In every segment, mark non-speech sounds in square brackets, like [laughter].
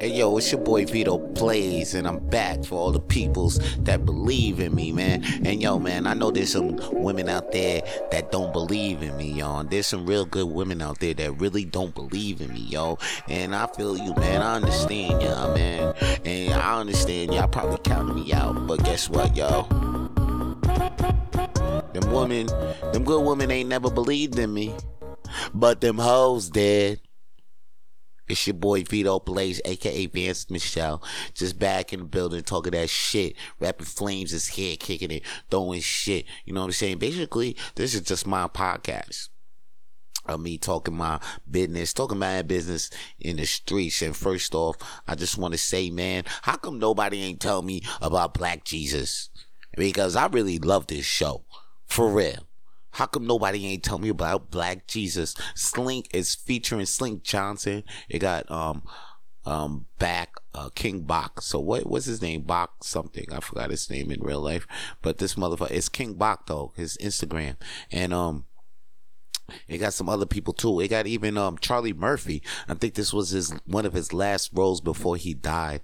Hey yo, it's your boy Vito Blaze, and I'm back for all the peoples that believe in me, man. And yo, man, I know there's some women out there that don't believe in me. And there's some real good women out there that really don't believe in me, yo. And I feel you, man. I understand y'all, man. And I understand y'all probably counting me out, but guess what, yo? Them women, them good women ain't never believed in me. But them hoes did. It's your boy Vito Blaze, aka Vance Michelle, just back in the building talking that shit. Rapping flames is here, kicking it, throwing shit. You know what I'm saying? Basically, this is just my podcast of me talking my business, talking my business in the streets. And first off, I just want to say, man, how come nobody ain't tell me about Black Jesus? Because I really love this show. For real. How come nobody ain't tell me about Black Jesus? Slink is featuring Slink Johnson. It got um um back uh King Bach. So what what's his name? Bach something. I forgot his name in real life. But this motherfucker is King Bach though, his Instagram. And um it got some other people too. It got even um Charlie Murphy. I think this was his one of his last roles before he died.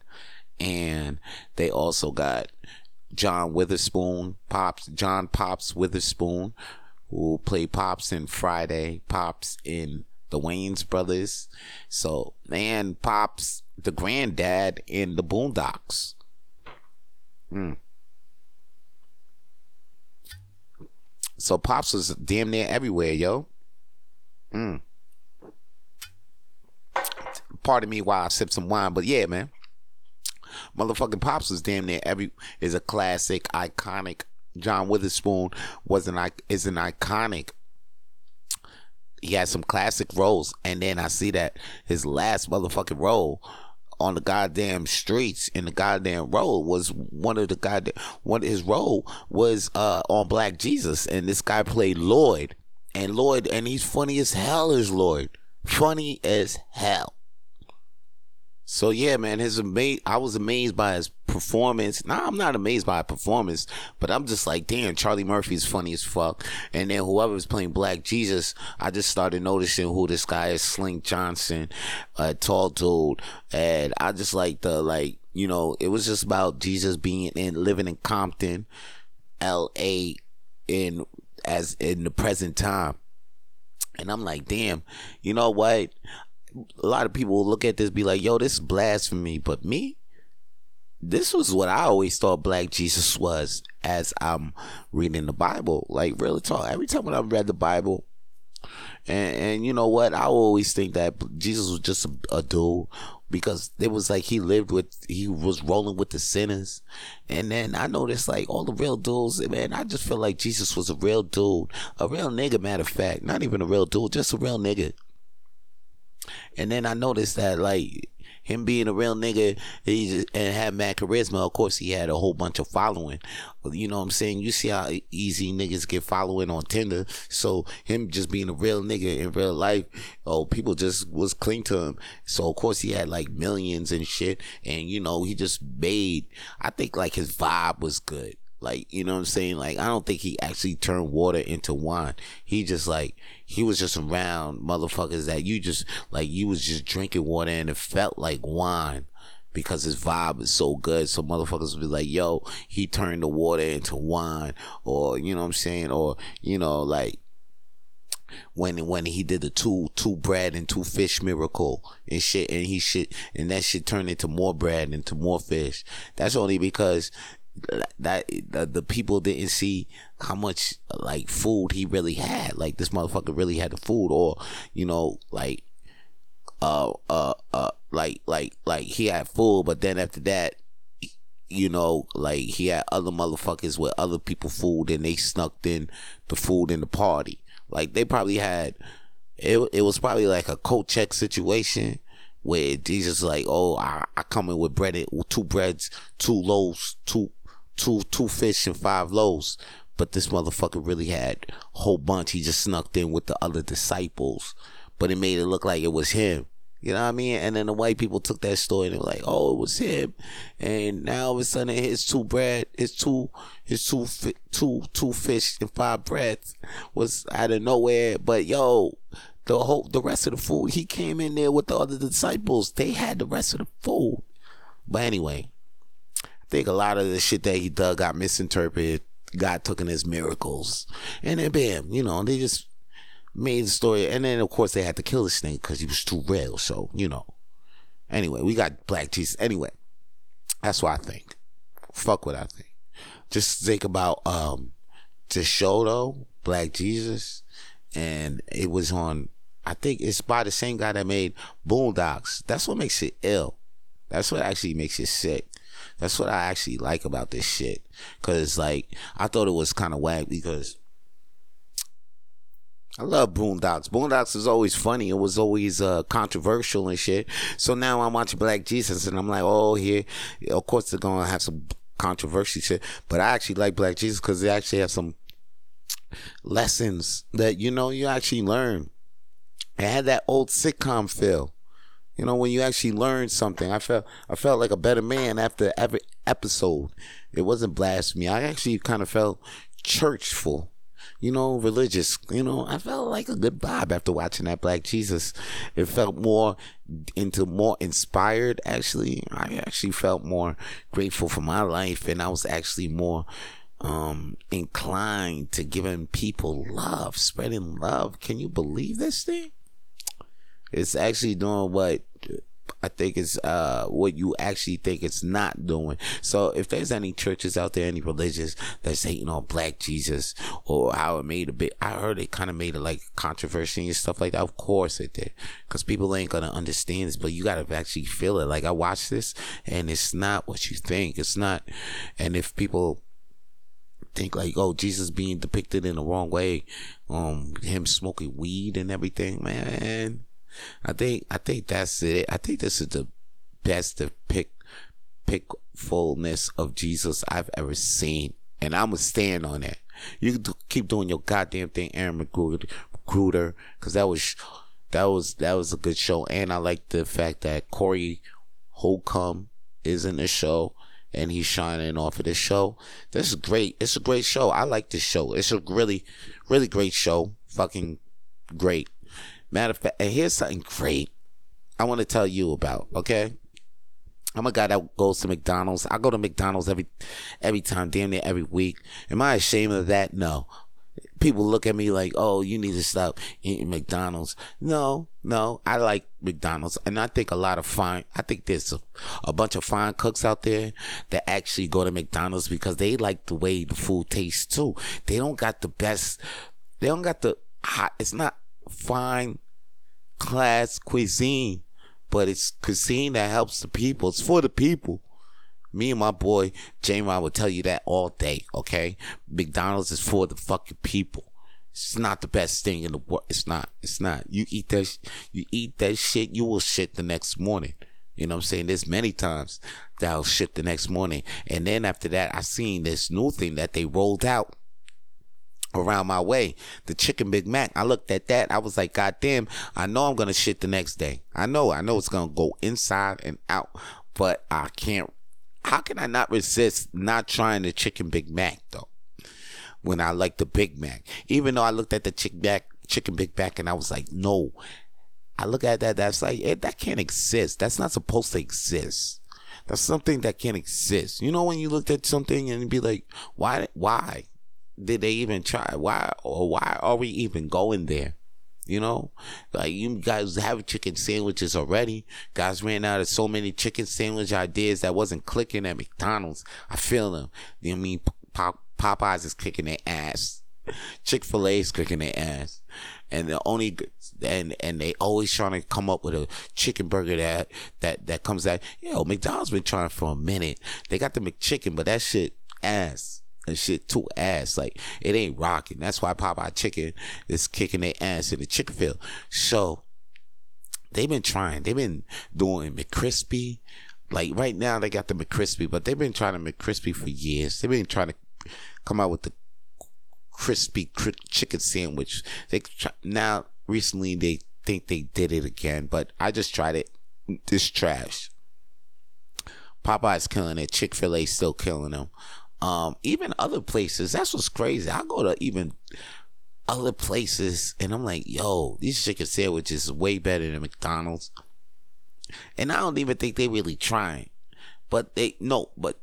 And they also got John Witherspoon, Pops, John Pops Witherspoon, who play Pops in Friday, Pops in the Wayans Brothers. So, man, Pops, the granddad in the Boondocks. Hmm. So Pops was damn near everywhere, yo. Mm. Pardon me while I sip some wine, but yeah, man. Motherfucking Pops was damn near every is a classic, iconic. John Witherspoon was an is an iconic. He had some classic roles, and then I see that his last motherfucking role on the goddamn streets in the goddamn road was one of the goddamn one his role was uh on Black Jesus, and this guy played Lloyd, and Lloyd, and he's funny as hell as Lloyd, funny as hell. So yeah, man, his ama- I was amazed by his performance. Nah, I'm not amazed by a performance, but I'm just like, damn, Charlie Murphy's funny as fuck. And then whoever was playing Black Jesus, I just started noticing who this guy is, Slink Johnson, a tall dude, and I just like the like, you know, it was just about Jesus being in living in Compton, L.A. in as in the present time. And I'm like, damn, you know what? A lot of people will look at this be like, yo, this is blasphemy. But me, this was what I always thought Black Jesus was as I'm reading the Bible. Like, really talk. Every time when I read the Bible, and, and you know what? I always think that Jesus was just a, a dude because it was like he lived with, he was rolling with the sinners. And then I noticed like all the real dudes, man, I just feel like Jesus was a real dude, a real nigga, matter of fact. Not even a real dude, just a real nigga. And then I noticed that like him being a real nigga he just, and had mad charisma, of course he had a whole bunch of following. You know what I'm saying? You see how easy niggas get following on Tinder. So him just being a real nigga in real life, oh people just was cling to him. So of course he had like millions and shit. And you know, he just made I think like his vibe was good. Like, you know what I'm saying? Like, I don't think he actually turned water into wine. He just like, he was just around motherfuckers that you just, like, you was just drinking water and it felt like wine because his vibe is so good. So motherfuckers would be like, yo, he turned the water into wine. Or, you know what I'm saying? Or, you know, like, when when he did the two two bread and two fish miracle and shit and he shit and that shit turned into more bread and into more fish. That's only because that the, the people didn't see how much like food he really had. Like this motherfucker really had the food, or you know, like uh uh uh like like like he had food, but then after that, you know, like he had other motherfuckers with other people food, and they snuck in the food in the party. Like they probably had it. It was probably like a coat check situation where Jesus like, oh, I, I come in with bread, two breads, two loaves, two two two fish and five loaves. But this motherfucker really had whole bunch. He just snuck in with the other disciples. But it made it look like it was him. You know what I mean? And then the white people took that story and they were like, "Oh, it was him." And now all of a sudden, his two bread, his two, his two, two, two fish and five breads was out of nowhere. But yo, the whole the rest of the food. He came in there with the other disciples. They had the rest of the food. But anyway, I think a lot of the shit that he dug got misinterpreted. God took in his miracles, and then bam, you know, they just made the story. And then of course they had to kill the snake because he was too real. So you know. Anyway, we got Black Jesus. Anyway, that's what I think. Fuck what I think. Just think about um the show though, Black Jesus, and it was on. I think it's by the same guy that made Boondocks. That's what makes it ill. That's what actually makes it sick. That's what I actually like about this shit. Cause like I thought it was kind of whack because I love Boondocks. Boondocks is always funny. It was always uh, controversial and shit. So now I'm watching Black Jesus and I'm like, oh, here, of course they're gonna have some controversy shit. But I actually like Black Jesus because they actually have some lessons that you know you actually learn. It had that old sitcom feel. You know, when you actually learn something, I felt I felt like a better man after every episode. It wasn't blasphemy. I actually kind of felt churchful you know, religious. You know, I felt like a good vibe after watching that Black Jesus. It felt more into more inspired. Actually, I actually felt more grateful for my life, and I was actually more um inclined to giving people love, spreading love. Can you believe this thing? It's actually doing what I think it's uh, what you actually think it's not doing. So if there's any churches out there, any religious that's hating on Black Jesus or how it made a bit, I heard it kind of made it like controversy and stuff like that. Of course it did, because people ain't gonna understand this, but you gotta actually feel it. Like I watched this, and it's not what you think. It's not, and if people think like, oh, Jesus being depicted in the wrong way, um, him smoking weed and everything, man I think I think that's it. I think this is the best pick pickfulness of Jesus I've ever seen, and I'm gonna stand on that. You can keep doing your goddamn thing, Aaron McGruder, because that was that was that was a good show, and I like the fact that Corey Holcomb is in the show and he's shining off of this show. This is great. It's a great show. I like this show. It's a really, really great show. Fucking great. Matter of fact, here's something great I want to tell you about, okay? I'm a guy that goes to McDonald's. I go to McDonald's every every time, damn near every week. Am I ashamed of that? No. People look at me like, oh, you need to stop eating McDonald's. No, no, I like McDonald's. And I think a lot of fine, I think there's a, a bunch of fine cooks out there that actually go to McDonald's because they like the way the food tastes too. They don't got the best, they don't got the hot, it's not fine class cuisine, but it's cuisine that helps the people. It's for the people. Me and my boy Jamie, I will tell you that all day. Okay, McDonald's is for the fucking people. It's not the best thing in the world. It's not. It's not. You eat that. You eat that shit. You will shit the next morning. You know what I'm saying? There's many times that I'll shit the next morning. And then after that, I seen this new thing that they rolled out around my way. The chicken Big Mac. I looked at that. I was like, God damn, I know I'm gonna shit the next day. I know, I know it's gonna go inside and out, but I can't how can I not resist not trying the chicken Big Mac though? When I like the Big Mac. Even though I looked at the chicken back chicken Big Mac and I was like, no. I look at that, that's like eh, that can't exist. That's not supposed to exist. That's something that can't exist. You know when you looked at something and be like, why why? Did they even try? Why or why are we even going there? You know, like you guys have chicken sandwiches already. Guys ran out of so many chicken sandwich ideas that wasn't clicking at McDonald's. I feel them. You know I mean? Pop, Popeyes is kicking their ass. Chick Fil A is kicking their ass, and the only and and they always trying to come up with a chicken burger that that that comes out. Yo, McDonald's been trying for a minute. They got the McChicken, but that shit ass and shit too ass. Like it ain't rocking. That's why Popeye Chicken is kicking their ass in the chicken field. So they've been trying. They've been doing McCrispy. Like right now they got the McCrispy, but they've been trying to McCrispy for years. They've been trying to come out with the crispy chicken sandwich. They try, now recently they think they did it again, but I just tried it. This trash. Popeye's killing it. Chick Fil A still killing them. Um, even other places. That's what's crazy. I go to even other places, and I'm like, yo, these chicken sandwiches is way better than McDonald's. And I don't even think they really trying, but they no, but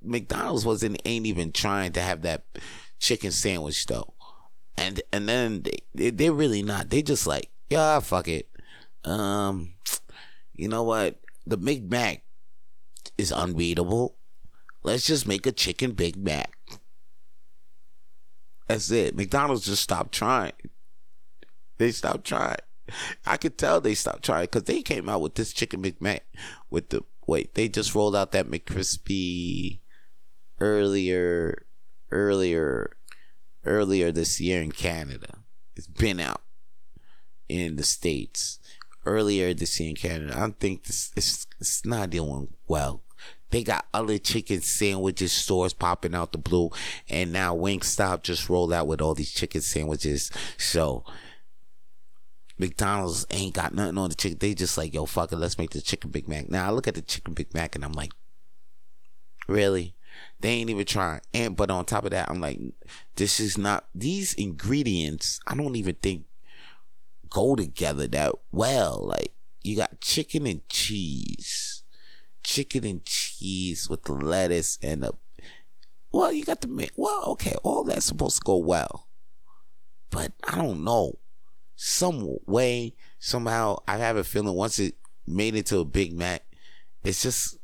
McDonald's wasn't ain't even trying to have that chicken sandwich though, and and then they they're really not. They just like yeah, fuck it. Um, you know what? The Big Mac is unbeatable. Let's just make a chicken Big Mac. That's it. McDonald's just stopped trying. They stopped trying. I could tell they stopped trying because they came out with this chicken Big Mac with the wait. They just rolled out that McCrispy earlier, earlier, earlier this year in Canada. It's been out in the states earlier this year in Canada. I think this it's, it's not doing well. They got other chicken sandwiches stores popping out the blue, and now Wingstop just rolled out with all these chicken sandwiches. So McDonald's ain't got nothing on the chicken. They just like, yo, fuck it, let's make the chicken Big Mac. Now I look at the chicken Big Mac and I'm like, really? They ain't even trying. And but on top of that, I'm like, this is not these ingredients. I don't even think go together that well. Like you got chicken and cheese, chicken and cheese with the lettuce and the. Well, you got the well. Okay, all that's supposed to go well, but I don't know. Some way, somehow, I have a feeling once it made it to a Big Mac, it's just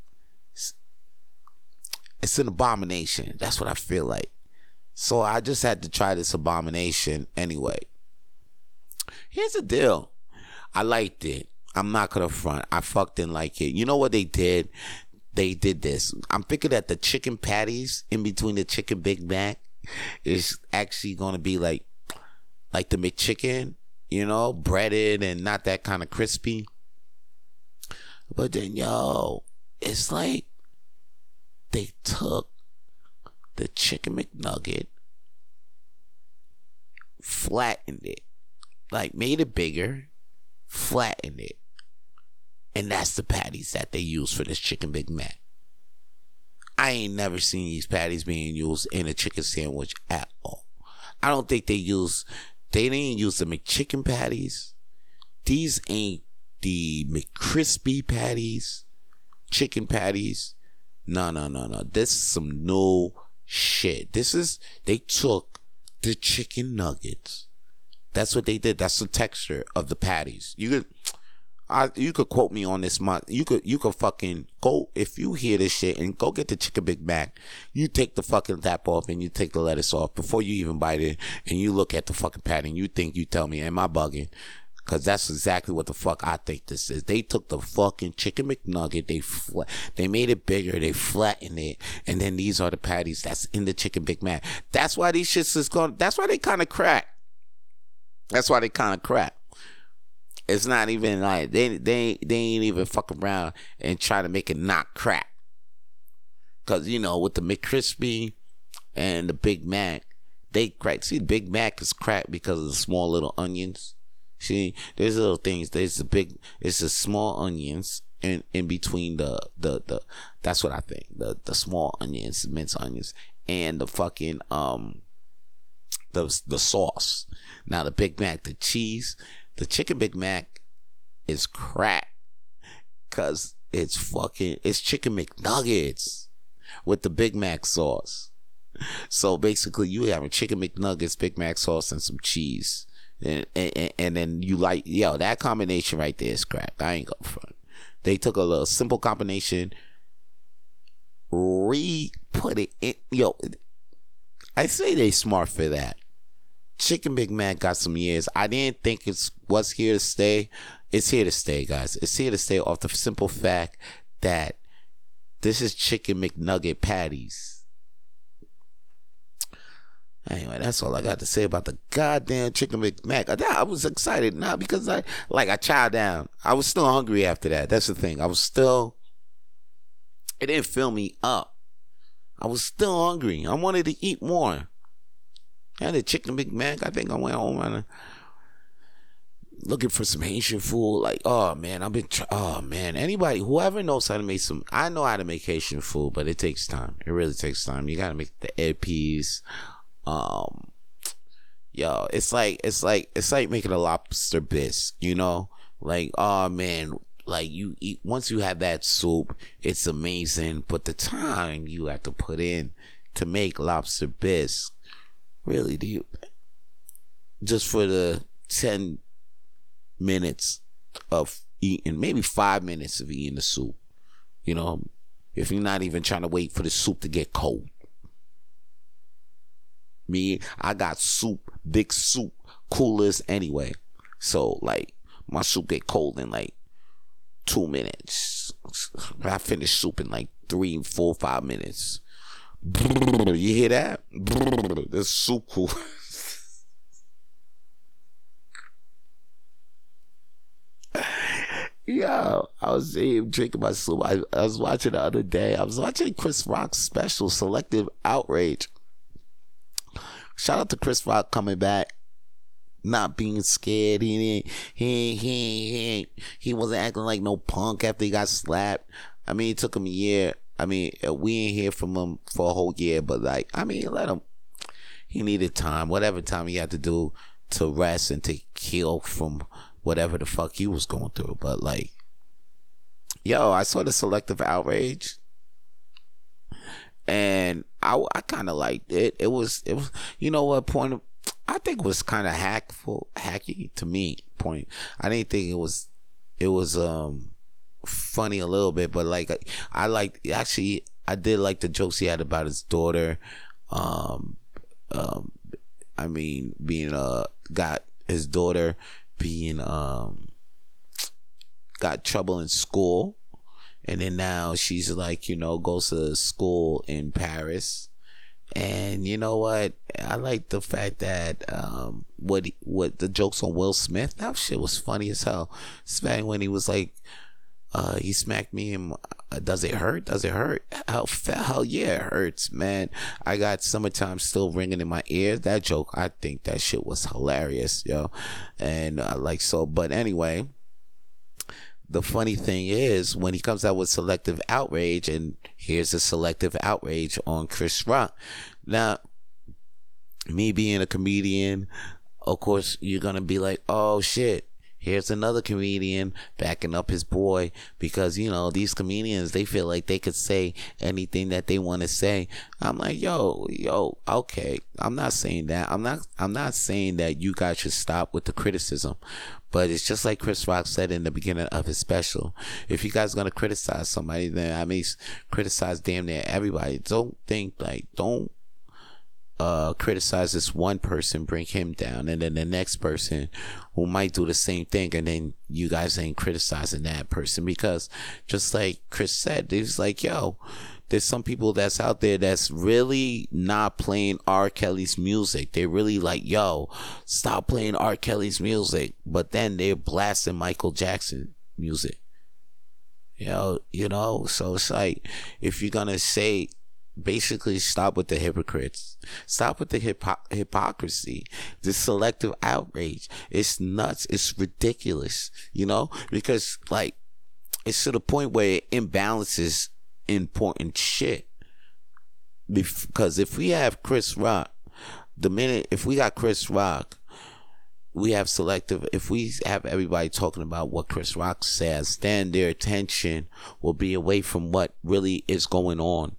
it's an abomination. That's what I feel like. So I just had to try this abomination anyway. Here's the deal. I liked it. I'm not gonna front. I fucked didn't like it. You know what they did? They did this. I'm thinking that the chicken patties in between the chicken Big Mac is actually gonna be like like the McChicken, you know, breaded and not that kind of crispy. But then yo, it's like they took the chicken McNugget, flattened it, like made it bigger, flattened it. And that's the patties that they use for this chicken Big Mac. I ain't never seen these patties being used in a chicken sandwich at all. I don't think they use they didn't use the McChicken patties. These ain't the McCrispy patties, chicken patties. No, no, no, no. This is some new shit. This is they took the chicken nuggets that's what they did. That's the texture of the patties. You could, I, you could quote me on this month. You could, you could fucking go if you hear this shit and go get the chicken Big Mac. You take the fucking tap off and you take the lettuce off before you even bite it, and you look at the fucking patty and you think you tell me, am I bugging? Cause that's exactly what the fuck I think this is. They took the fucking chicken McNugget, they flat, they made it bigger, they flattened it, and then these are the patties that's in the chicken Big Mac. That's why these shits is going. That's why they kind of crack. That's why they kind of crap. It's not even like they they they ain't even fuck around and try to make it not crack. Cause you know with the McCrispy and the Big Mac, they crack. See, Big Mac is cracked because of the small little onions. See, there's little things. There's a big. It's the small onions in in between the the the. That's what I think. The the small onions, minced onions, and the fucking um the the sauce. Now the Big Mac, the cheese, the chicken Big Mac is crap cuz it's fucking it's chicken McNuggets with the Big Mac sauce. So basically you have a chicken McNuggets, Big Mac sauce and some cheese. And, and, and then you like yo that combination right there is crap. I ain't going front. They took a little simple combination, re put it in yo I say they smart for that. Chicken Big Mac got some years. I didn't think it was here to stay. It's here to stay, guys. It's here to stay off the simple fact that this is Chicken McNugget patties. Anyway, that's all I got to say about the goddamn Chicken McMac. I, I was excited now because I like I chowed down. I was still hungry after that. That's the thing. I was still. It didn't fill me up. I was still hungry. I wanted to eat more. I had a chicken Big Mac. I think I went home and looking for some Haitian food. Like, oh man, I've been. Try- oh man, anybody, whoever knows how to make some. I know how to make Haitian food, but it takes time. It really takes time. You gotta make the peas. Um, yo, it's like it's like it's like making a lobster bisque, you know? Like, oh man, like you eat once you have that soup, it's amazing. But the time you have to put in to make lobster bisque, really, do you just for the ten minutes of eating, maybe five minutes of eating the soup, you know, if you're not even trying to wait for the soup to get cold. Me, I got soup, big soup, coolers anyway. So like my soup get cold in like two minutes. I finish soup in like three, four, five minutes. You hear that? That's soup cool. [laughs] Yo, I was seeing drinking my soup. I, I was watching the other day. I was watching Chris Rock's special, Selective Outrage. Shout out to Chris Rock coming back, not being scared. He didn't, he he he he wasn't acting like no punk after he got slapped. I mean, it took him a year. I mean, uh, we ain't hear from him for a whole year, but like, I mean, let him. He needed time, whatever time he had to do to rest and to heal from whatever the fuck he was going through. But like, yo, I saw the selective outrage, and I I kind of liked it. It was it was you know what point of, I think it was kind of hackful hacky to me. Point I didn't think it was it was um funny a little bit, but like I like actually I did like the jokes he had about his daughter. Um, um, I mean, being uh got his daughter being um got trouble in school and then now she's like you know goes to school in paris and you know what? I like the fact that um what he, what the jokes on will smith that shit was funny as hell. Especially when he was like uh he smacked me and uh, does it hurt? Does it hurt? Hell, hell yeah it hurts man. I got summertime still ringing in my ears that joke i think that shit was hilarious yo. And uh, like so but anyway the funny thing is when he comes out with selective outrage and here's a selective outrage on chris rock. Now me being a comedian of course you're gonna be like oh shit Here's another comedian backing up his boy because, you know, these comedians, they feel like they could say anything that they want to say. I'm like, yo, yo, okay. I'm not saying that. I'm not, I'm not saying that you guys should stop with the criticism, but it's just like Chris Rock said in the beginning of his special. If you guys are gonna criticize somebody, then I mean, criticize damn near everybody. Don't think like, don't uh, criticize this one person, bring him down, and then the next person who might do the same thing, and then you guys ain't criticizing that person because, just like Chris said, he's like, yo, there's some people that's out there that's really not playing R. Kelly's music. They're really like, yo, stop playing R. Kelly's music, but then they're blasting Michael Jackson music. You know, you know, so it's like if you're gonna say basically stop with the hypocrites. Stop with the hypo- hypocrisy, the selective outrage. It's nuts. It's ridiculous, you know, because like it's to the point where it imbalances important shit. Because if we have Chris Rock, the minute if we got Chris Rock, we have selective. If we have everybody talking about what Chris Rock says, then their attention will be away from what really is going on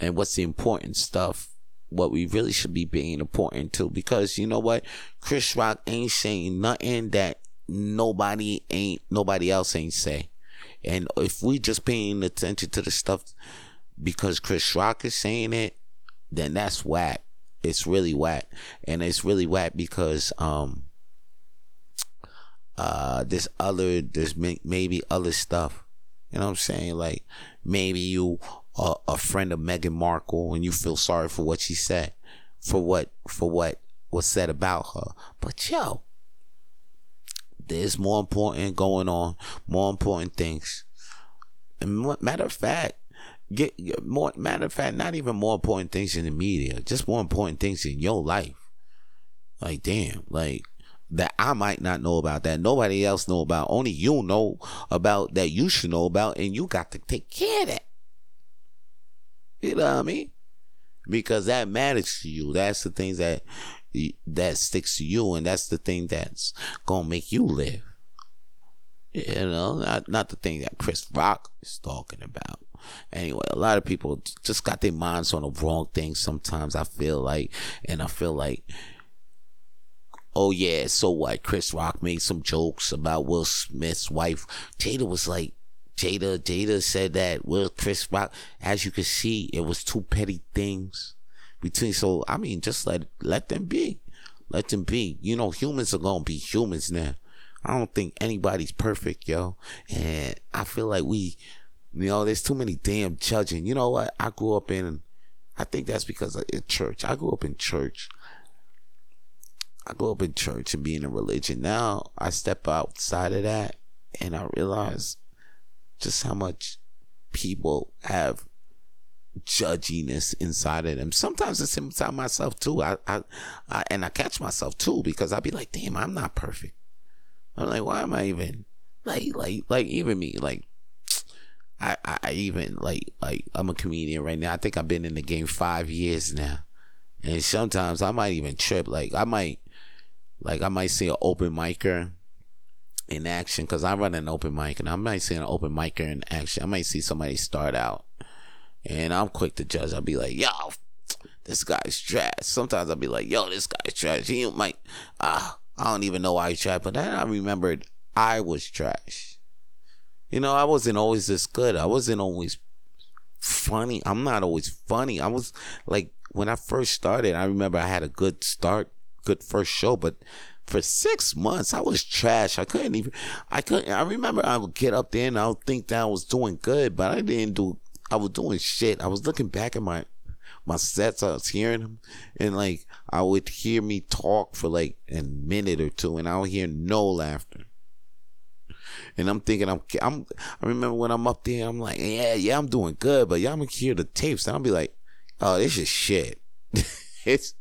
and what's the important stuff what we really should be being important to because you know what? Chris rock ain't saying nothing that nobody ain't nobody else ain't say. And if we just paying attention to the stuff because chris rock is saying it then that's whack. It's really whack. And it's really whack because um uh this other there's maybe other stuff. You know what i'm saying? Like maybe you a, a friend of Meghan Markle and you feel sorry for what she said, for what for what was said about her. But yo, there's more important going on, more important things. And matter of fact, get, more matter of fact, not even more important things in the media, just more important things in your life. Like damn, like that I might not know about that nobody else know about. Only you know about that you should know about, and you got to take care of that. You know what I mean? Because that matters to you. That's the things that that sticks to you, and that's the thing that's gonna make you live. You know, not not the thing that Chris Rock is talking about. Anyway, a lot of people just got their minds on the wrong thing. Sometimes I feel like, and I feel like oh yeah, so what? Chris Rock made some jokes about Will Smith's wife. Jada was like, Jada, Jada said that Will Chris Rock, as you can see, it was two petty things between. So I mean, just let let them be, let them be. You know, humans are gonna be humans now. I don't think anybody's perfect, yo. And I feel like we, you know, there's too many damn judging. You know what? I grew up in, I think that's because of church. I grew up in church. I grew up in church and being in religion. Now I step outside of that and I realize just how much people have judginess inside of them. Sometimes it's inside myself too. I, I, I, and I catch myself too because I'll be like, damn, I'm not perfect. I'm like, why am I even like, like, like even me, like, I, I even like, like I'm a comedian right now. I think I've been in the game five years now, and sometimes I might even trip. Like I might like I might see an open micer in action because I run an open mic and I might see an open micer in action. I might see somebody start out and I'm quick to judge. I'll be like, yo, this guy's trash. Sometimes I'll be like, yo, this guy's trash. He might, uh, I don't even know why he's trash. But then I remembered I was trash. You know, I wasn't always this good. I wasn't always funny. I'm not always funny. I was like, when I first started, I remember I had a good start good first show, but for six months I was trash. I couldn't even. I couldn't. I remember I would get up there and I would think that I was doing good, but I didn't do. I was doing shit. I was looking back at my my sets. I was hearing them, and like I would hear me talk for like a minute or two, and I would hear no laughter. And I'm thinking, I'm, I'm, I remember when I'm up there, I'm like, yeah, yeah, I'm doing good, but y'all gonna hear the tapes, and I'll be like, oh, this is shit. [laughs] it's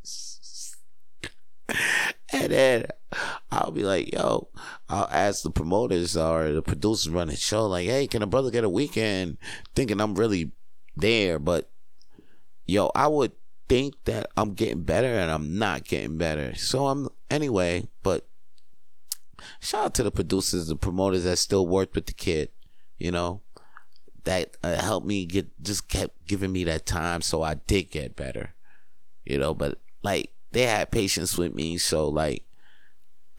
[laughs] and then I'll be like, yo, I'll ask the promoters or the producers running the show, like, hey, can a brother get a weekend? Thinking I'm really there, but yo, I would think that I'm getting better and I'm not getting better. So I'm anyway, but shout out to the producers, the promoters that still worked with the kid, you know, that uh, helped me get just kept giving me that time so I did get better, you know, but like they had patience with me. So like,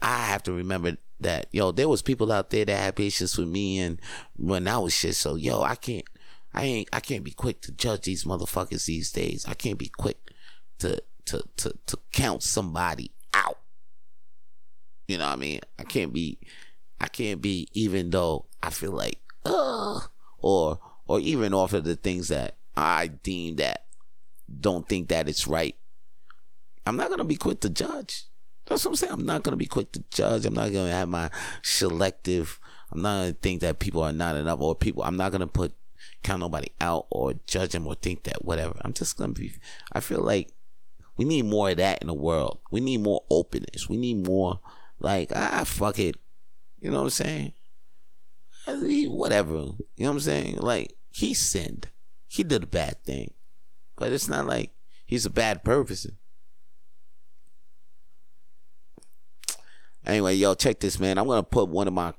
I have to remember that yo, there was people out there that had patience with me, and when I was shit. So yo, I can't, I ain't, I can't be quick to judge these motherfuckers these days. I can't be quick to to to to count somebody out. You know what I mean? I can't be, I can't be even though I feel like, uh, or or even off of the things that I deem that don't think that it's right I'm not gonna be quick to judge. That's what I'm saying. I'm not gonna be quick to judge. I'm not gonna have my selective. I'm not gonna think that people are not enough or people. I'm not gonna put count nobody out or judge them or think that whatever. I'm just gonna be. I feel like we need more of that in the world. We need more openness. We need more like ah fuck it. You know what I'm saying? Whatever. You know what I'm saying? Like he sinned. He did a bad thing, but it's not like he's a bad person. Anyway, yo, check this, man. I'm gonna put one of my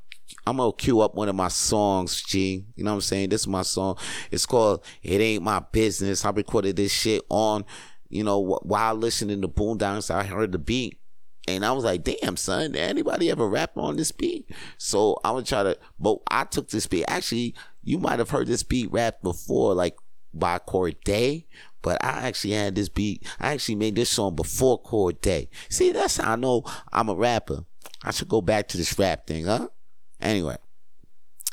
I'm gonna cue up one of my songs, G. You know what I'm saying? This is my song. It's called It Ain't My Business. I recorded this shit on, you know, while listening to Boondocks, I heard the beat. And I was like, damn, son, anybody ever rap on this beat? So I'm gonna try to, but I took this beat. Actually, you might have heard this beat rap before, like by Cordae, but I actually had this beat. I actually made this song before Cordae. See, that's how I know I'm a rapper. I should go back to this rap thing, huh? Anyway,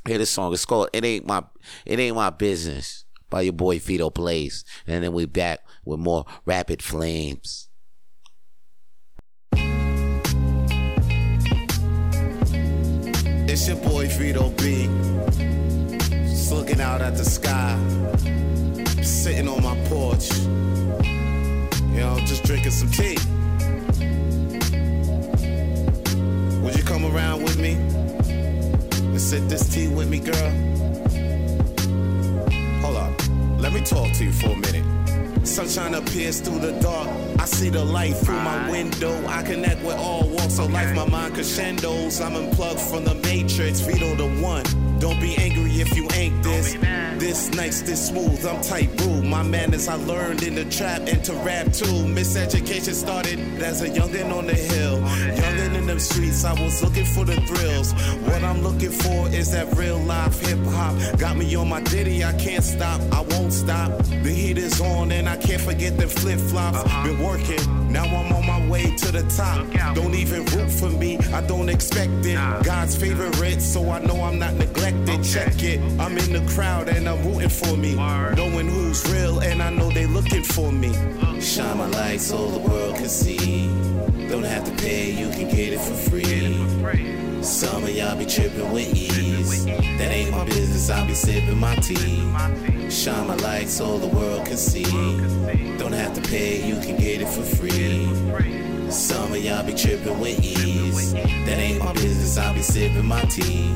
hear this song. It's called "It Ain't My It Ain't My Business" by your boy Vito Blaze, and then we back with more Rapid Flames. It's your boy Vito B. Just looking out at the sky, sitting on my porch, you know, just drinking some tea. Would you come around with me and sip this tea with me, girl? Hold up. Let me talk to you for a minute. Sunshine appears through the dark. I see the light through my window. I connect with all walks of life. My mind crescendos. I'm unplugged from the matrix. Vito the one. Don't be angry if you ain't this. This nice, this smooth. I'm tight rule. My manners I learned in the trap and to rap too. Miseducation started as a youngin' on the hill. Youngin' in them streets. I was looking for the thrills. What I'm looking for is that real life hip hop. Got me on my ditty. I can't stop. I won't stop. The heat is on and I can't forget the flip flops. Been working. Now I'm on my way to the top. Don't even root for me. I don't expect it. God's favorite, so I know I'm not neglected. Check it. I'm in the crowd and I'm rooting for me. Knowing who's real and I know they looking for me. Shine my light so the world can see. Don't have to pay, you can get it for free. Some of y'all be tripping with ease. That ain't my business, I'll be sipping my tea. Shine my light so the world can see. Don't have to pay, you can get it for free. Some of y'all be tripping with ease. That ain't my business, I'll be sipping my tea.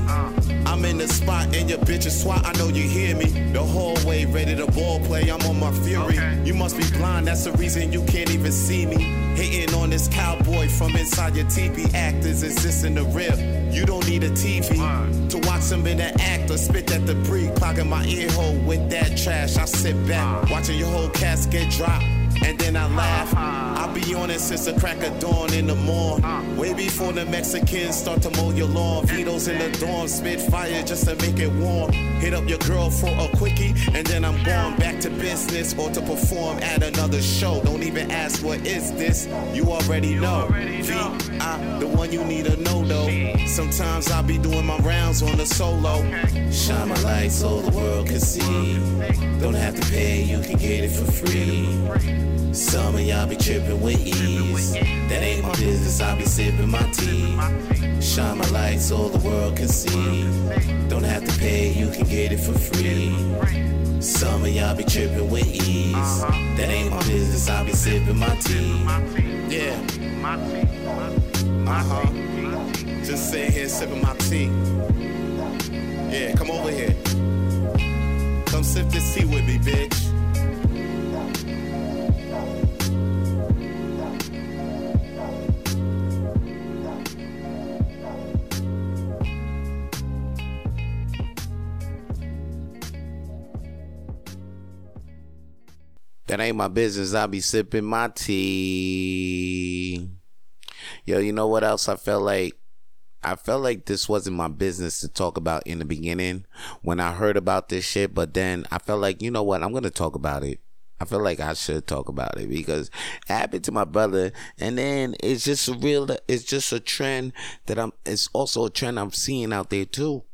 I'm in the spot and your bitch is swat, I know you hear me. The whole way ready to ball play, I'm on my fury. You must be blind, that's the reason you can't even see me. Hating on this cowboy from inside your TV. Actors exist in the rip. You don't need a TV to watch them in the act or spit that debris. Clogging my ear hole with that trash. I sit back, watching your whole casket drop. And then I laugh. Be on it since the crack of dawn in the morn. Way before the Mexicans start to mow your lawn. Vito's in the dorm, spit fire just to make it warm. Hit up your girl for a quickie, and then I'm gone back to business or to perform at another show. Don't even ask what is this, you already know. V, I, the one you need to know though. Sometimes I'll be doing my rounds on the solo. Shine my light so the world can see. Don't have to pay, you can get it for free. Some of y'all be tripping with ease. That ain't my business, I'll be sipping my tea. Shine my light so the world can see. Don't have to pay, you can get it for free. Some of y'all be tripping with ease. That ain't my business, I'll be sipping my tea. Yeah. Uh huh. Just sitting here sipping my tea. Yeah, come over here. Come sip this tea with me, bitch. That ain't my business. I'll be sipping my tea. Yo, you know what else I felt like? I felt like this wasn't my business to talk about in the beginning when I heard about this shit, but then I felt like, you know what? I'm to talk about it. I feel like I should talk about it because it happened to my brother, and then it's just a real, it's just a trend that I'm. It's also a trend I'm seeing out there too.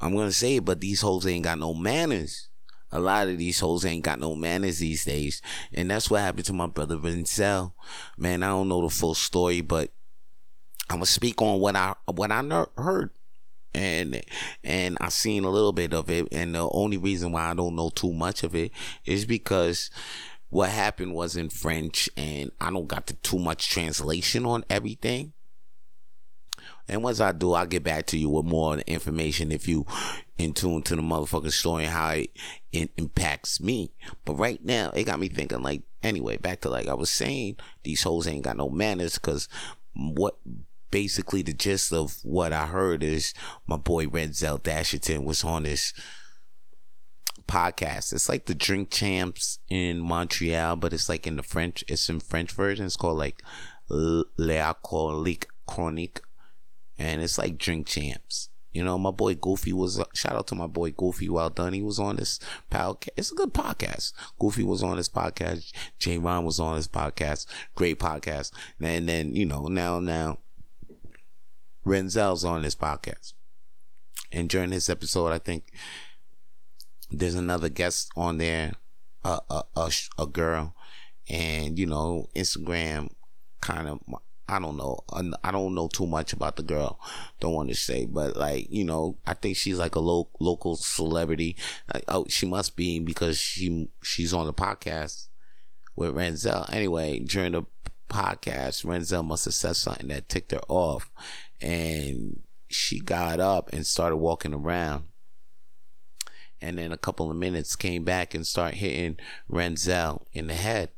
I'm gonna say it, but these hoes ain't got no manners. A lot of these hoes ain't got no manners these days, and that's what happened to my brother Renzel. Man, I don't know the full story, but I'm gonna speak on what I what I heard and and I seen a little bit of it, and the only reason why I don't know too much of it is because what happened was in French, and I don't got the too much translation on everything. And once I do, I'll get back to you with more information if you in tune to the motherfucking story and how it, it impacts me. But right now, it got me thinking like, anyway, back to like I was saying, these hoes ain't got no manners because what basically the gist of what I heard is my boy Renzel Dasherton was on this podcast. It's like the Drink Champs in Montreal, but it's like in the French. It's in French version. It's called like L'Alcoolique Chronique, and it's like Drink Champs. You know, my boy Goofy was shout out to my boy Goofy. Well done. He was on this podcast. It's a good podcast. Goofy was on this podcast. J. Ron was on this podcast. Great podcast. And then you know now now Renzel's on this podcast. And during this episode, I think there's another guest on there, a a, a, a girl, and you know Instagram kind of I don't know. I don't know too much about the girl. Don't want to say, but like, you know, I think she's like a lo- local celebrity. Like, oh, she must be because she, she's on the podcast with Renzel. Anyway, during the podcast, Renzel must have said something that ticked her off and she got up and started walking around. and then a couple of minutes came back and start hitting Renzel in the head.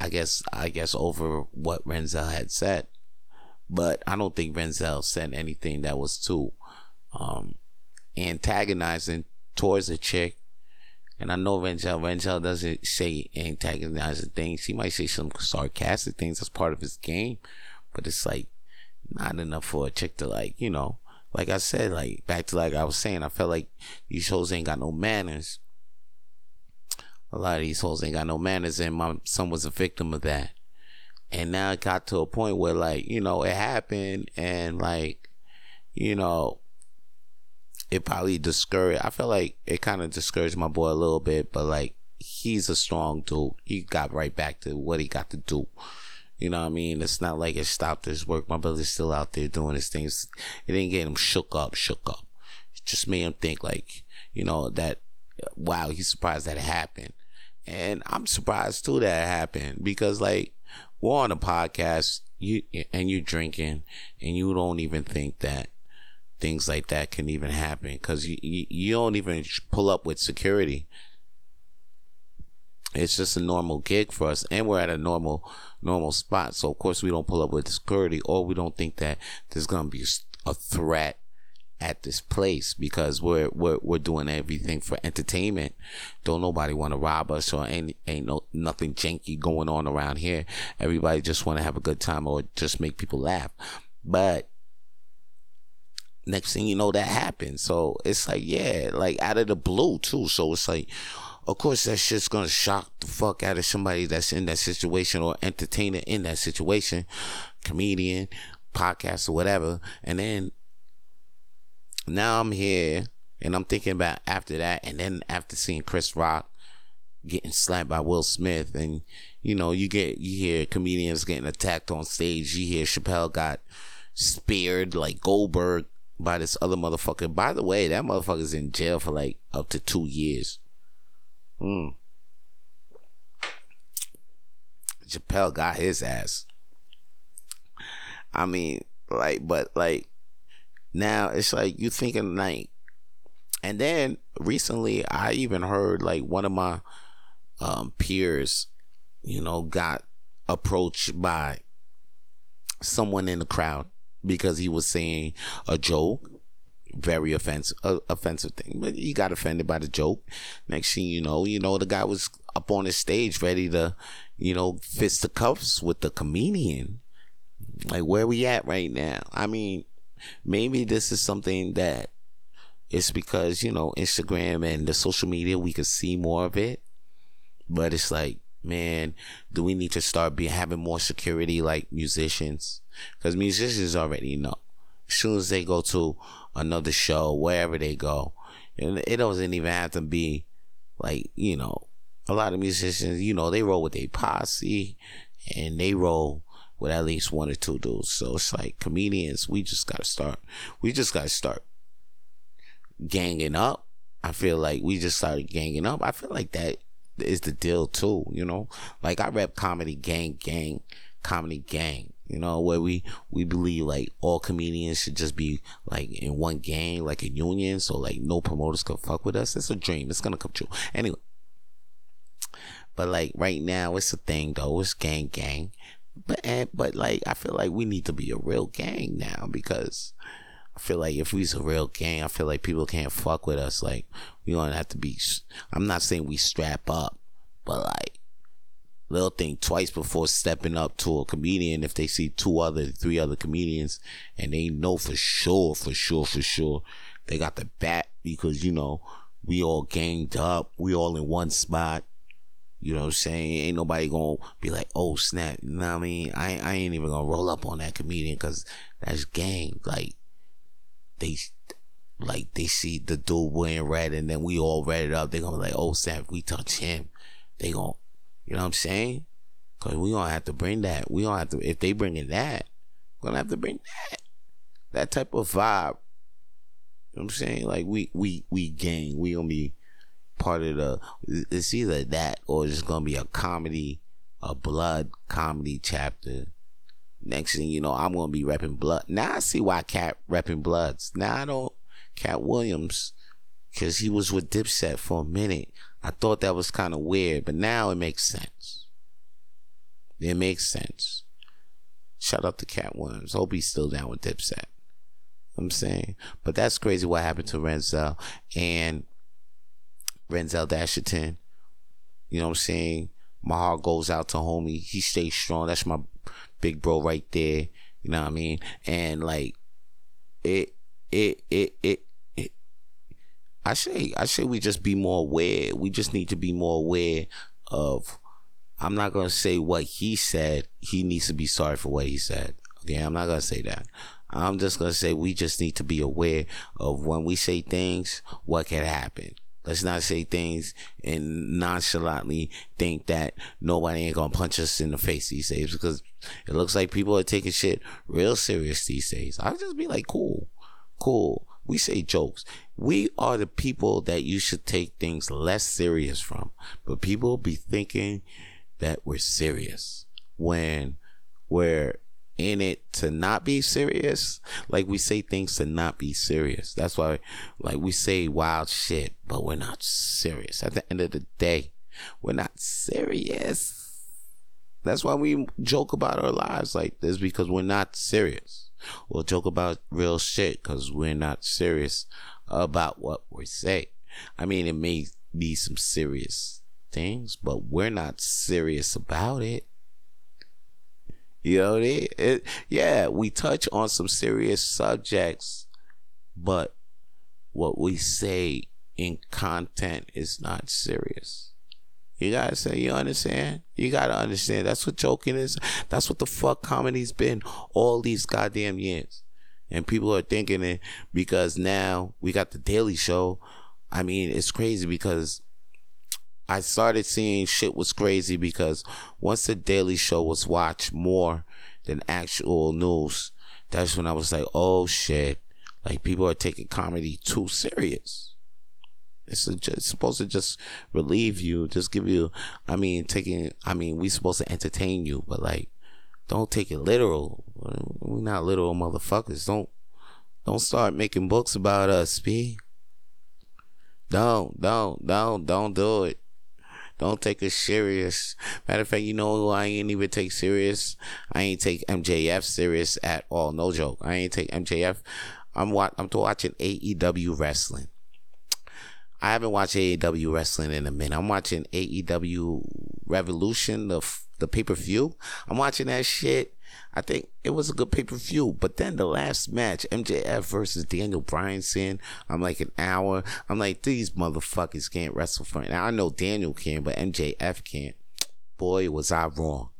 I guess I guess over what Renzel had said. But I don't think Renzel said anything that was too um, antagonizing towards a chick. And I know Renzel, Renzel doesn't say antagonizing things. He might say some sarcastic things. That's part of his game. But it's like not enough for a chick to like, you know, like I said, like back to like I was saying, I felt like these hoes ain't got no manners. A lot of these hoes ain't got no manners, and my son was a victim of that. And now it got to a point where like, you know, it happened and like, you know, it probably discouraged I feel like it kind of discouraged my boy a little bit, but like he's a strong dude. He got right back to what he got to do. You know what I mean? It's not like it stopped his work. My brother's still out there doing his things. It didn't get him shook up, shook up. It just made him think like, you know, that wow, he's surprised that it happened. And I'm surprised too that happened because like we're on a podcast, you and you're drinking and you don't even think that things like that can even happen because you, you, you don't even pull up with security. It's just a normal gig for us, and we're at a normal normal spot. So of course we don't pull up with security, or we don't think that there's gonna be a threat at this place because we're we're we're doing everything for entertainment. Don't nobody want to rob us or ain't ain't no nothing janky going on around here. Everybody just want to have a good time or just make people laugh. But next thing you know, that happens. So it's like yeah, like out of the blue too. So it's like. Of course, that shit's gonna shock the fuck out of somebody that's in that situation or entertainer in that situation, comedian, podcast or whatever. And then now I'm here and I'm thinking about after that, and then after seeing Chris Rock getting slapped by Will Smith, and you know, you get you hear comedians getting attacked on stage. You hear Chappelle got speared like Goldberg by this other motherfucker. By the way, that motherfucker's in jail for like up to two years. Hmm. Chappelle got his ass. I mean, like, but like, now it's like you thinking like, and then recently I even heard like one of my um, peers, you know, got approached by someone in the crowd because he was saying a joke, very offensive, uh, offensive thing. But he got offended by the joke. Next thing you know, you know, the guy was up on the stage ready to, you know, fist the cuffs with the comedian. Like where we at right now? I mean, maybe this is something that it's because you know Instagram and the social media we could see more of it, but it's like man, do we need to start be having more security like musicians? Because musicians already know. As soon as they go to another show, wherever they go, and it doesn't even have to be like you know a lot of musicians. You know they roll with a posse, and they roll with at least one or two dudes. So it's like comedians, we just gotta start. We just gotta start ganging up. I feel like we just started ganging up. I feel like that is the deal too, you know? Like I rep comedy gang gang, comedy gang, you know, where we, we believe like all comedians should just be like in one gang, like a union. So like no promoters can fuck with us. It's a dream. It's gonna come true. Anyway. But like right now, it's a thing though. It's gang gang. But but like I feel like we need to be a real gang now because I feel like if we's a real gang, I feel like people can't fuck with us. Like we don't have to be. I'm not saying we strap up, but like little think twice before stepping up to a comedian if they see two other, three other comedians and they know for sure, for sure, for sure they got the bat because you know we all ganged up, we all in one spot. You know what I'm saying? Ain't nobody gonna be like, oh snap. You know what I mean? I, I ain't even gonna roll up on that comedian because that's gang. Like, they, like, they see the dude wearing red and then we all red it up. They gonna be like, oh snap, if we touch him, they gonna, you know what I'm saying? Cause we gonna have to bring that. We gonna have to, if they bring in that, we're gonna have to bring that. That type of vibe. You know what I'm saying? Like, we, we, we gang. We gonna be, part of the it's either that or it's gonna be a comedy a blood comedy chapter next thing you know i'm gonna be repping blood now i see why Katt repping bloods now i don't Katt Williams Cause he was with Dipset for a minute. I thought that was kind of weird, but now it makes sense. It makes sense. Shout out to Katt Williams. Hope he's still down with Dipset. I'm saying, but that's crazy what happened to Renzel and Renzel Dasherton. You know what I'm saying? My heart goes out to homie. He stays strong. That's my big bro right there. You know what I mean? And like it it it it, it I say I say we just be more aware. We just need to be more aware of I'm not gonna say what he said. He needs to be sorry for what he said. Okay, I'm not gonna say that. I'm just gonna say we just need to be aware of when we say things, what can happen. Let's not say things and nonchalantly think that nobody ain't gonna punch us in the face these days because it looks like people are taking shit real serious these days. I'll just be like, cool, cool. We say jokes. We are the people that you should take things less serious from. But people be thinking that we're serious when we're in it to not be serious. Like we say things to not be serious. That's why, like we say wild shit, but we're not serious. At the end of the day, we're not serious. That's why we joke about our lives like this because we're not serious. We'll joke about real shit because we're not serious about what we say. I mean, it may be some serious things, but we're not serious about it. You know, it, it, yeah, we touch on some serious subjects, but what we say in content is not serious. You gotta say, you understand? You gotta understand. That's what joking is. That's what the fuck comedy's been all these goddamn years. And people are thinking it because now we got the Daily Show. I mean, it's crazy because I started seeing shit was crazy because once the Daily Show was watched more than actual news, that's when I was like, oh shit, like people are taking comedy too serious. It's, just, it's supposed to just relieve you, just give you, I mean, taking, I mean, we're supposed to entertain you, but like, don't take it literal. We're not literal motherfuckers. Don't, don't start making books about us, B. Don't, don't, don't, don't do it. Don't take us serious. Matter of fact, you know who I ain't even take serious? I ain't take MJF serious at all. No joke. I ain't take MJF. I'm wa- I'm watching AEW wrestling. I haven't watched AEW wrestling in a minute. I'm watching AEW Revolution, the the pay per view. I'm watching that shit. I think it was a good pay per view. But then the last match, MJF versus Daniel Bryanson, I'm like an hour. I'm like, these motherfuckers can't wrestle for now. I know Daniel can, but MJF can't. Boy, was I wrong.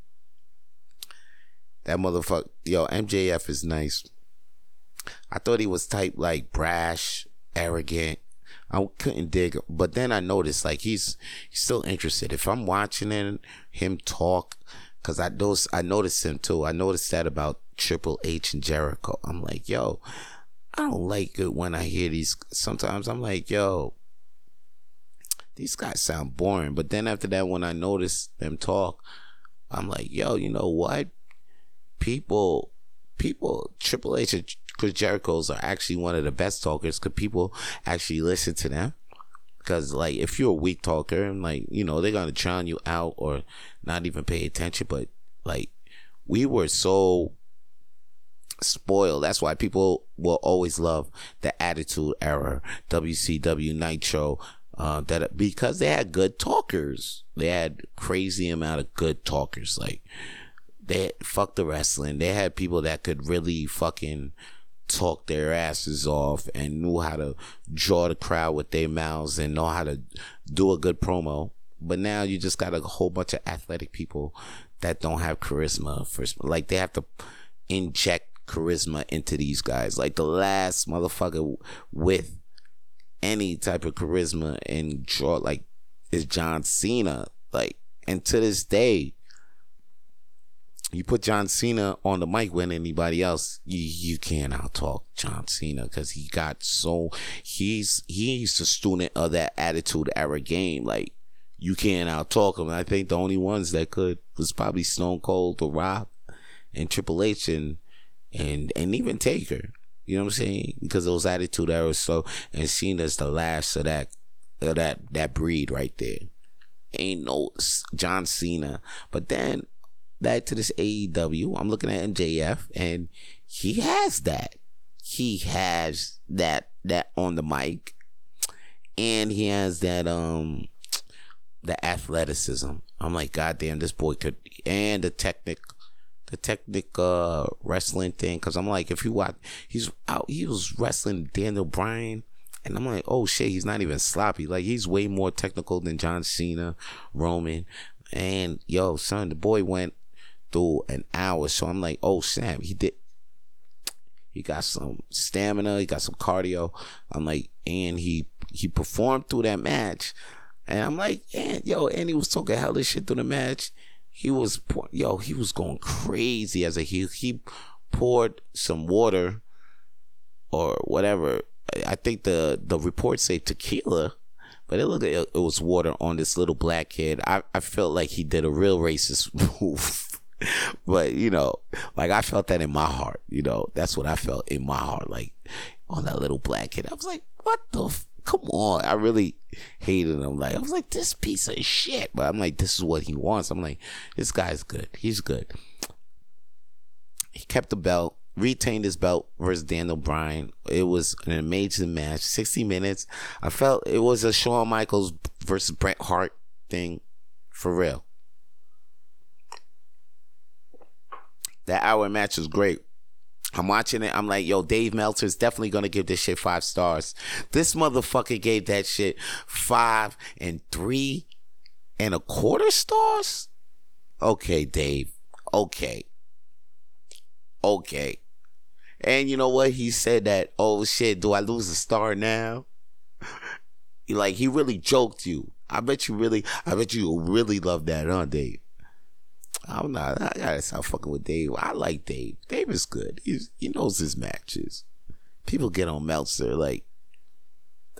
That motherfucker, yo, MJF is nice. I thought he was type like brash, arrogant. I couldn't dig, but then I noticed like he's he's still interested. If I'm watching him talk, Cause I noticed, I noticed him too. I noticed that about Triple H and Jericho. I'm like, yo, I don't like it when I hear these. Sometimes I'm like, yo, these guys sound boring. But then after that, when I notice them talk, I'm like, yo, you know what? People, people, Triple H and Chris Jericho's are actually one of the best talkers because people actually listen to them. Because like if you're a weak talker and like you know they're gonna drown you out or not even pay attention, but like we were so spoiled. That's why people will always love the Attitude Era, WCW Nitro. Uh, that because they had good talkers, they had crazy amount of good talkers. Like they fuck the wrestling. They had people that could really fucking talk their asses off and knew how to draw the crowd with their mouths and know how to do a good promo. But now you just got a whole bunch of athletic people that don't have charisma. First, like they have to inject charisma into these guys. Like the last motherfucker with any type of charisma and draw like is John Cena. Like, and to this day, you put John Cena on the mic with anybody else, you you can't out talk John Cena because he got so he's he's a student of that attitude era game. Like you can't out talk him. I think the only ones that could was probably Stone Cold, The Rock, and Triple H, and and and even Taker. You know what I'm saying? Because those attitude era so and Cena's the last of that of that that breed right there. Ain't no John Cena. But then back to this AEW, I'm looking at MJF and he has that. He has that that on the mic. And he has that um the athleticism. I'm like, God damn, this boy could and the technic the technic uh wrestling thing because I'm like, if you watch, he's out, he was wrestling Daniel Bryan, and I'm like, oh shit, he's not even sloppy. Like he's way more technical than John Cena, Roman, and yo, son, the boy went through an hour, so I'm like, oh Sam, he did. He got some stamina, he got some cardio. I'm like, and he he performed through that match. And I'm like, and yo, and he was talking hella shit through the match he was yo he was going crazy as a heel. He poured some water or whatever. I think the the reports say tequila, but it looked like it was water on this little black kid. I I felt like he did a real racist [laughs] move. but you know, like I felt that in my heart. You know, that's what I felt in my heart. Like on that little black kid, I was like, "What the come on. I really hated him. Like, I was like, this piece of shit. But I'm like, this is what he wants. I'm like, this guy's good. He's good. He kept the belt, retained his belt versus Daniel Bryan. It was an amazing match. 60 minutes. I felt it was a Shawn Michaels versus Bret Hart thing for real. That hour match was great. I'm watching it. I'm like, yo, Dave Meltzer's definitely gonna give this shit five stars. This motherfucker gave that shit five and three and a quarter stars. Okay, Dave. Okay. Okay. And you know what? He said that, oh shit, do I lose a star now? [laughs] like he really joked you. I bet you really, I bet you really love that, huh, Dave? I'm not. I gotta stop fucking with Dave. I like Dave. Dave is good. He's he knows his matches. People get on Meltzer like,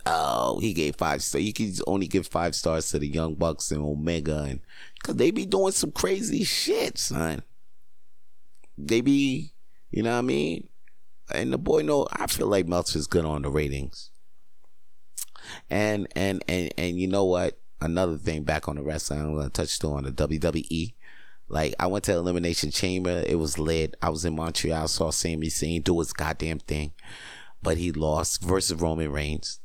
oh, he gave five stars. You can only give five stars to the Young Bucks and Omega, and because they be doing some crazy shit, son. They be, you know what I mean. And the boy know. I feel like Meltzer's good on the ratings. And and and and you know what? Another thing back on the wrestling, I'm gonna touch on the WWE. Like I went to Elimination Chamber. It was lit. I was in Montreal. Saw Sami Zayn do his goddamn thing, but he lost versus Roman Reigns.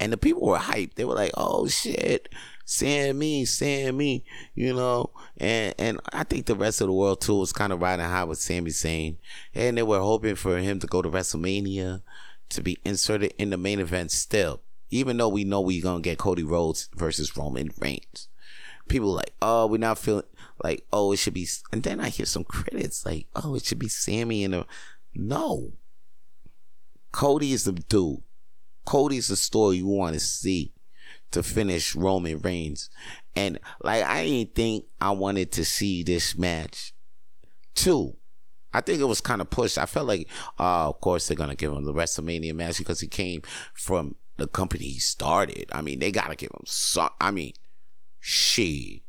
And the people were hyped. They were like, "Oh shit, Sami, Sami," you know. And and I think the rest of the world too was kind of riding high with Sami Zayn, and they were hoping for him to go to WrestleMania to be inserted in the main event. Still, even though we know we're gonna get Cody Rhodes versus Roman Reigns, people like, "Oh, we're not feeling." Like, oh, it should be, and then I hear some credits like, oh, it should be Sami and a, no. Cody is the dude. Cody is the story you want to see to finish Roman Reigns. And like, I didn't think I wanted to see this match. Two, I think it was kind of pushed. I felt like, uh, of course, they're going to give him the WrestleMania match because he came from the company he started. I mean, they got to give him some. I mean, she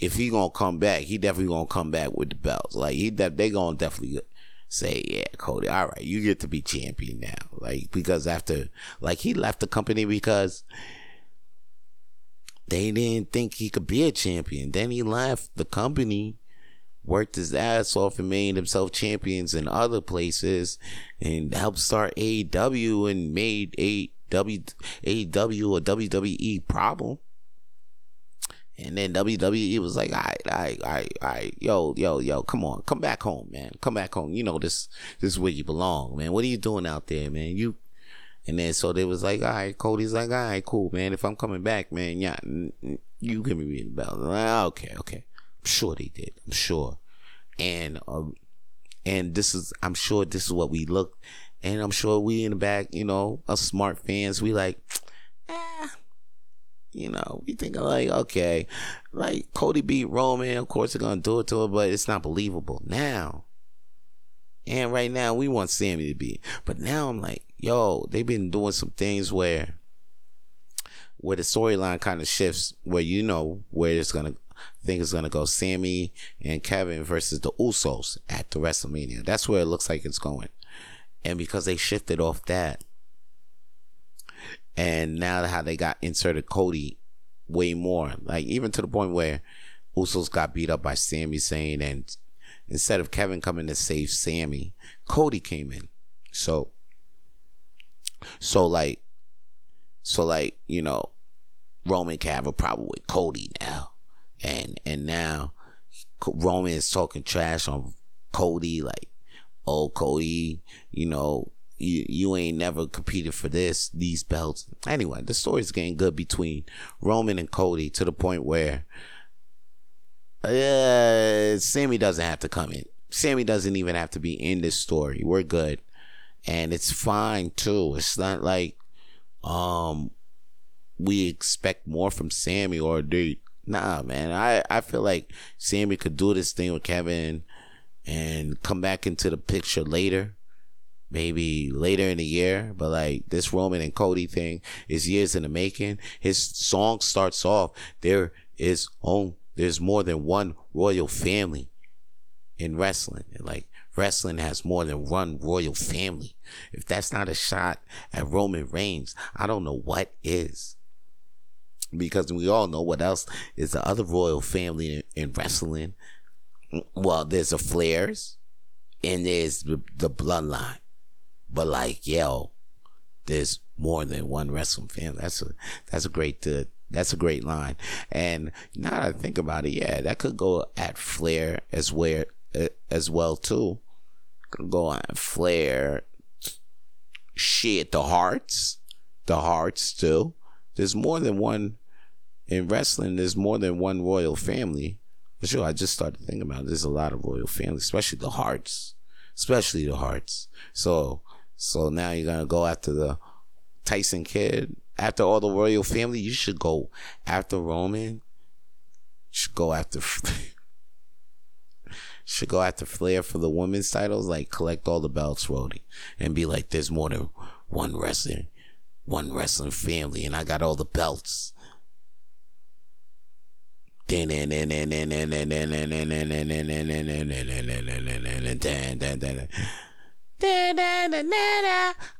if he gonna come back, he definitely gonna come back with the belts. Like he, de- they gonna definitely say, yeah, Cody, all right, you get to be champion now. Like because after, like he left the company because they didn't think he could be a champion. Then he left the company, worked his ass off, and made himself champions in other places, and helped start AEW and made AEW AEW a WWE problem. And then WWE was like, I, I, I, I, yo, yo, yo, come on, come back home, man, come back home. You know this, this is where you belong, man. What are you doing out there, man? You, and then so they was like, all right, Cody's like, all right, cool, man. If I'm coming back, man, yeah, you give me the belt. Like, okay, okay. I'm sure they did. I'm sure. And um, and this is, I'm sure this is what we look, and I'm sure we in the back, you know, us smart fans, we like, eh, you know, we think like, okay, like Cody beat Roman, of course they're gonna do it to her, but it's not believable now. And right now we want Sami to be, but now I'm like, yo, they've been doing some things where, where the storyline kind of shifts, where you know where it's gonna, think it's gonna go, Sami and Kevin versus the Usos at the WrestleMania. That's where it looks like it's going, And because they shifted off that, and now how they got inserted Cody way more, like even to the point where Usos got beat up by Sami Zayn, and instead of Kevin coming to save Sami, Cody came in. So, so like, so like you know, Roman can have a problem with Cody now, and and now Roman is talking trash on Cody, like, oh Cody, you know, you, you ain't never competed for this, these belts. Anyway, the story's getting good between Roman and Cody to the point where uh, Sami doesn't have to come in. Sami doesn't even have to be in this story. We're good. And it's fine too. It's not like um we expect more from Sami or they nah man. I, I feel like Sami could do this thing with Kevin and come back into the picture later. Maybe later in the year, but like this Roman and Cody thing is years in the making. His song starts off, there is on there's more than one royal family in wrestling. Like wrestling has more than one royal family. If that's not a shot at Roman Reigns, I don't know what is. Because we all know what else is the other royal family in, in wrestling. Well, there's the Flairs and there's the, the bloodline. But like, yo, there's more than one wrestling family. That's a that's a great uh, that's a great line. And now that I think about it, yeah, that could go at Flair as well uh, as well too. Could go on Flair. Shit, the Harts, the Harts too. There's more than one in wrestling. There's more than one royal family. For sure, I just started thinking about it. There's a lot of royal families, especially the Harts, especially the Harts. So, so now you're gonna go after the Tyson Kidd. after all the royal family, you should go after Roman. You should go after should go after Flair for the women's titles, like collect all the belts, Rody, and be like, there's more than one wrestling, one wrestling family, and I got all the belts.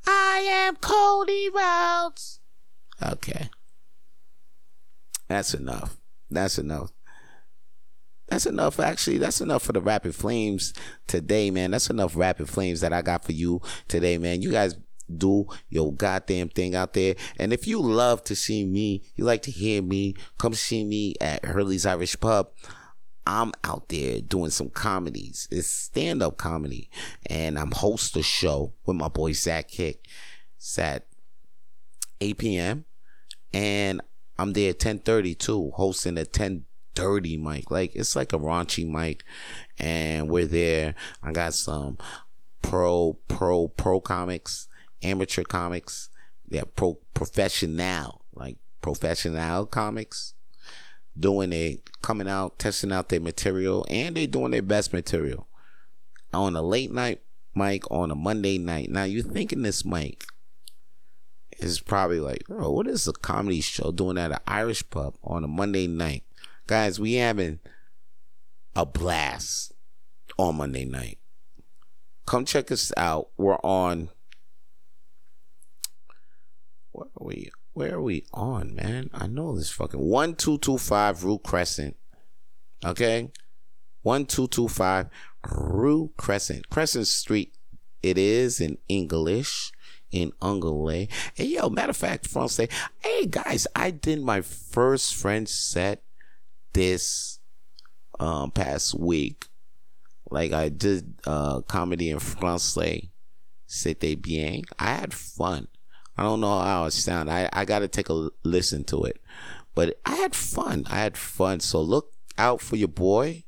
I am Cody Rhodes. Okay. That's enough. That's enough. That's enough, actually. That's enough for the Rapid Flames today, man. That's enough Rapid Flames that I got for you today, man. You guys do your goddamn thing out there. And if you love to see me, you like to hear me, come see me at Hurley's Irish Pub. I'm out there doing some comedies. It's stand up comedy. And I'm host a show with my boy Zach Kick. It's at 8 p.m and I'm there 10:30 too, hosting a 10:30 mic. Like it's like a raunchy mic, and we're there. I got some pro, pro, pro comics, amateur comics. Yeah, pro, professional, like professional comics, doing it, coming out, testing out their material, and they're doing their best material on a late night mic on a Monday night. Now you're thinking this mic is probably like, oh, what is a comedy show doing at an Irish pub on a Monday night? Guys, we having a blast on Monday night. Come check us out. We're on. Where are we? Where are we on, man? I know this fucking one two two five Rue Crescent. Okay, one two two five Rue Crescent, Crescent Street. It is in English in Angoulême. And yo, matter of fact, France, hey guys, I did my first French set this um past week. Like I did uh comedy in français. C'était bien. I had fun. I don't know how it sound. I, I gotta take a listen to it. But I had fun. I had fun. So look out for your boy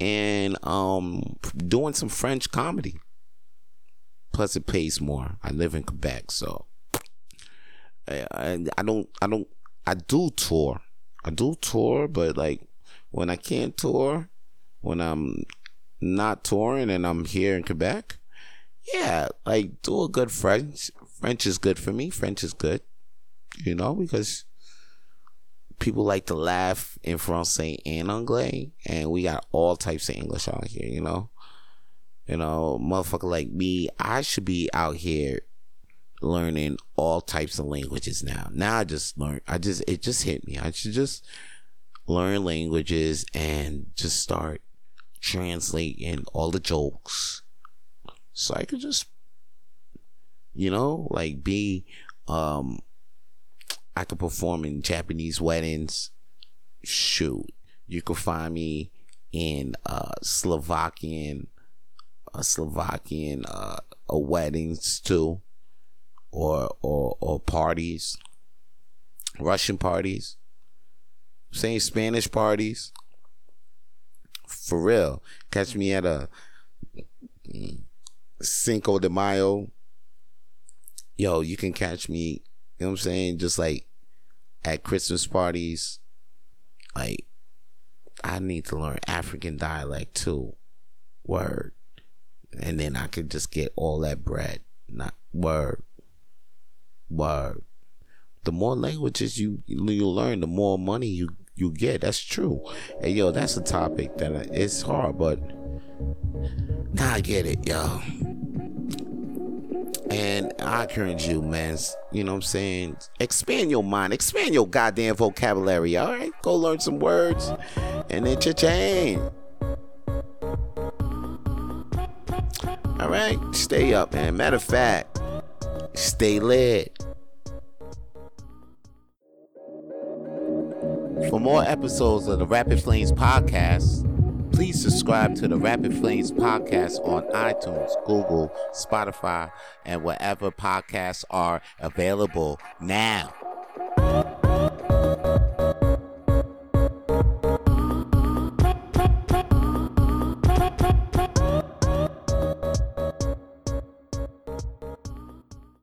and um doing some French comedy. Plus, it pays more. I live in Quebec, so I, I don't I don't I do tour. I do tour, but like when I can't tour, when I'm not touring and I'm here in Quebec, yeah, like do a good French. French is good for me. French is good, you know, because people like to laugh in Francais and Anglais, and we got all types of English out here, you know You know, motherfucker like me, I should be out here learning all types of languages now. Now I just learn. I just it just hit me. I should just learn languages and just start translating all the jokes, so I could just, you know, like be, um, I could perform in Japanese weddings. Shoot, you could find me in uh Slovakian, Slovakian uh, weddings too or or or parties, Russian parties, saying Spanish parties. For real, catch me at a Cinco de Mayo. Yo, you can catch me. You know what I'm saying? Just like at Christmas parties. Like, I need to learn African dialect too. Word. And then I could just get all that bread. Not word. Word. The more languages you you learn, the more money you you get. That's true. And yo, that's a topic that it's hard, but I get it, yo. And I encourage you, man. You know what I'm saying? Expand your mind, expand your goddamn vocabulary. All right, go learn some words, and then cha-ching. All right, stay up, man. Matter of fact, stay lit. For more episodes of the Rapid Flames podcast, please subscribe to the Rapid Flames podcast on iTunes, Google, Spotify, and wherever podcasts are available now.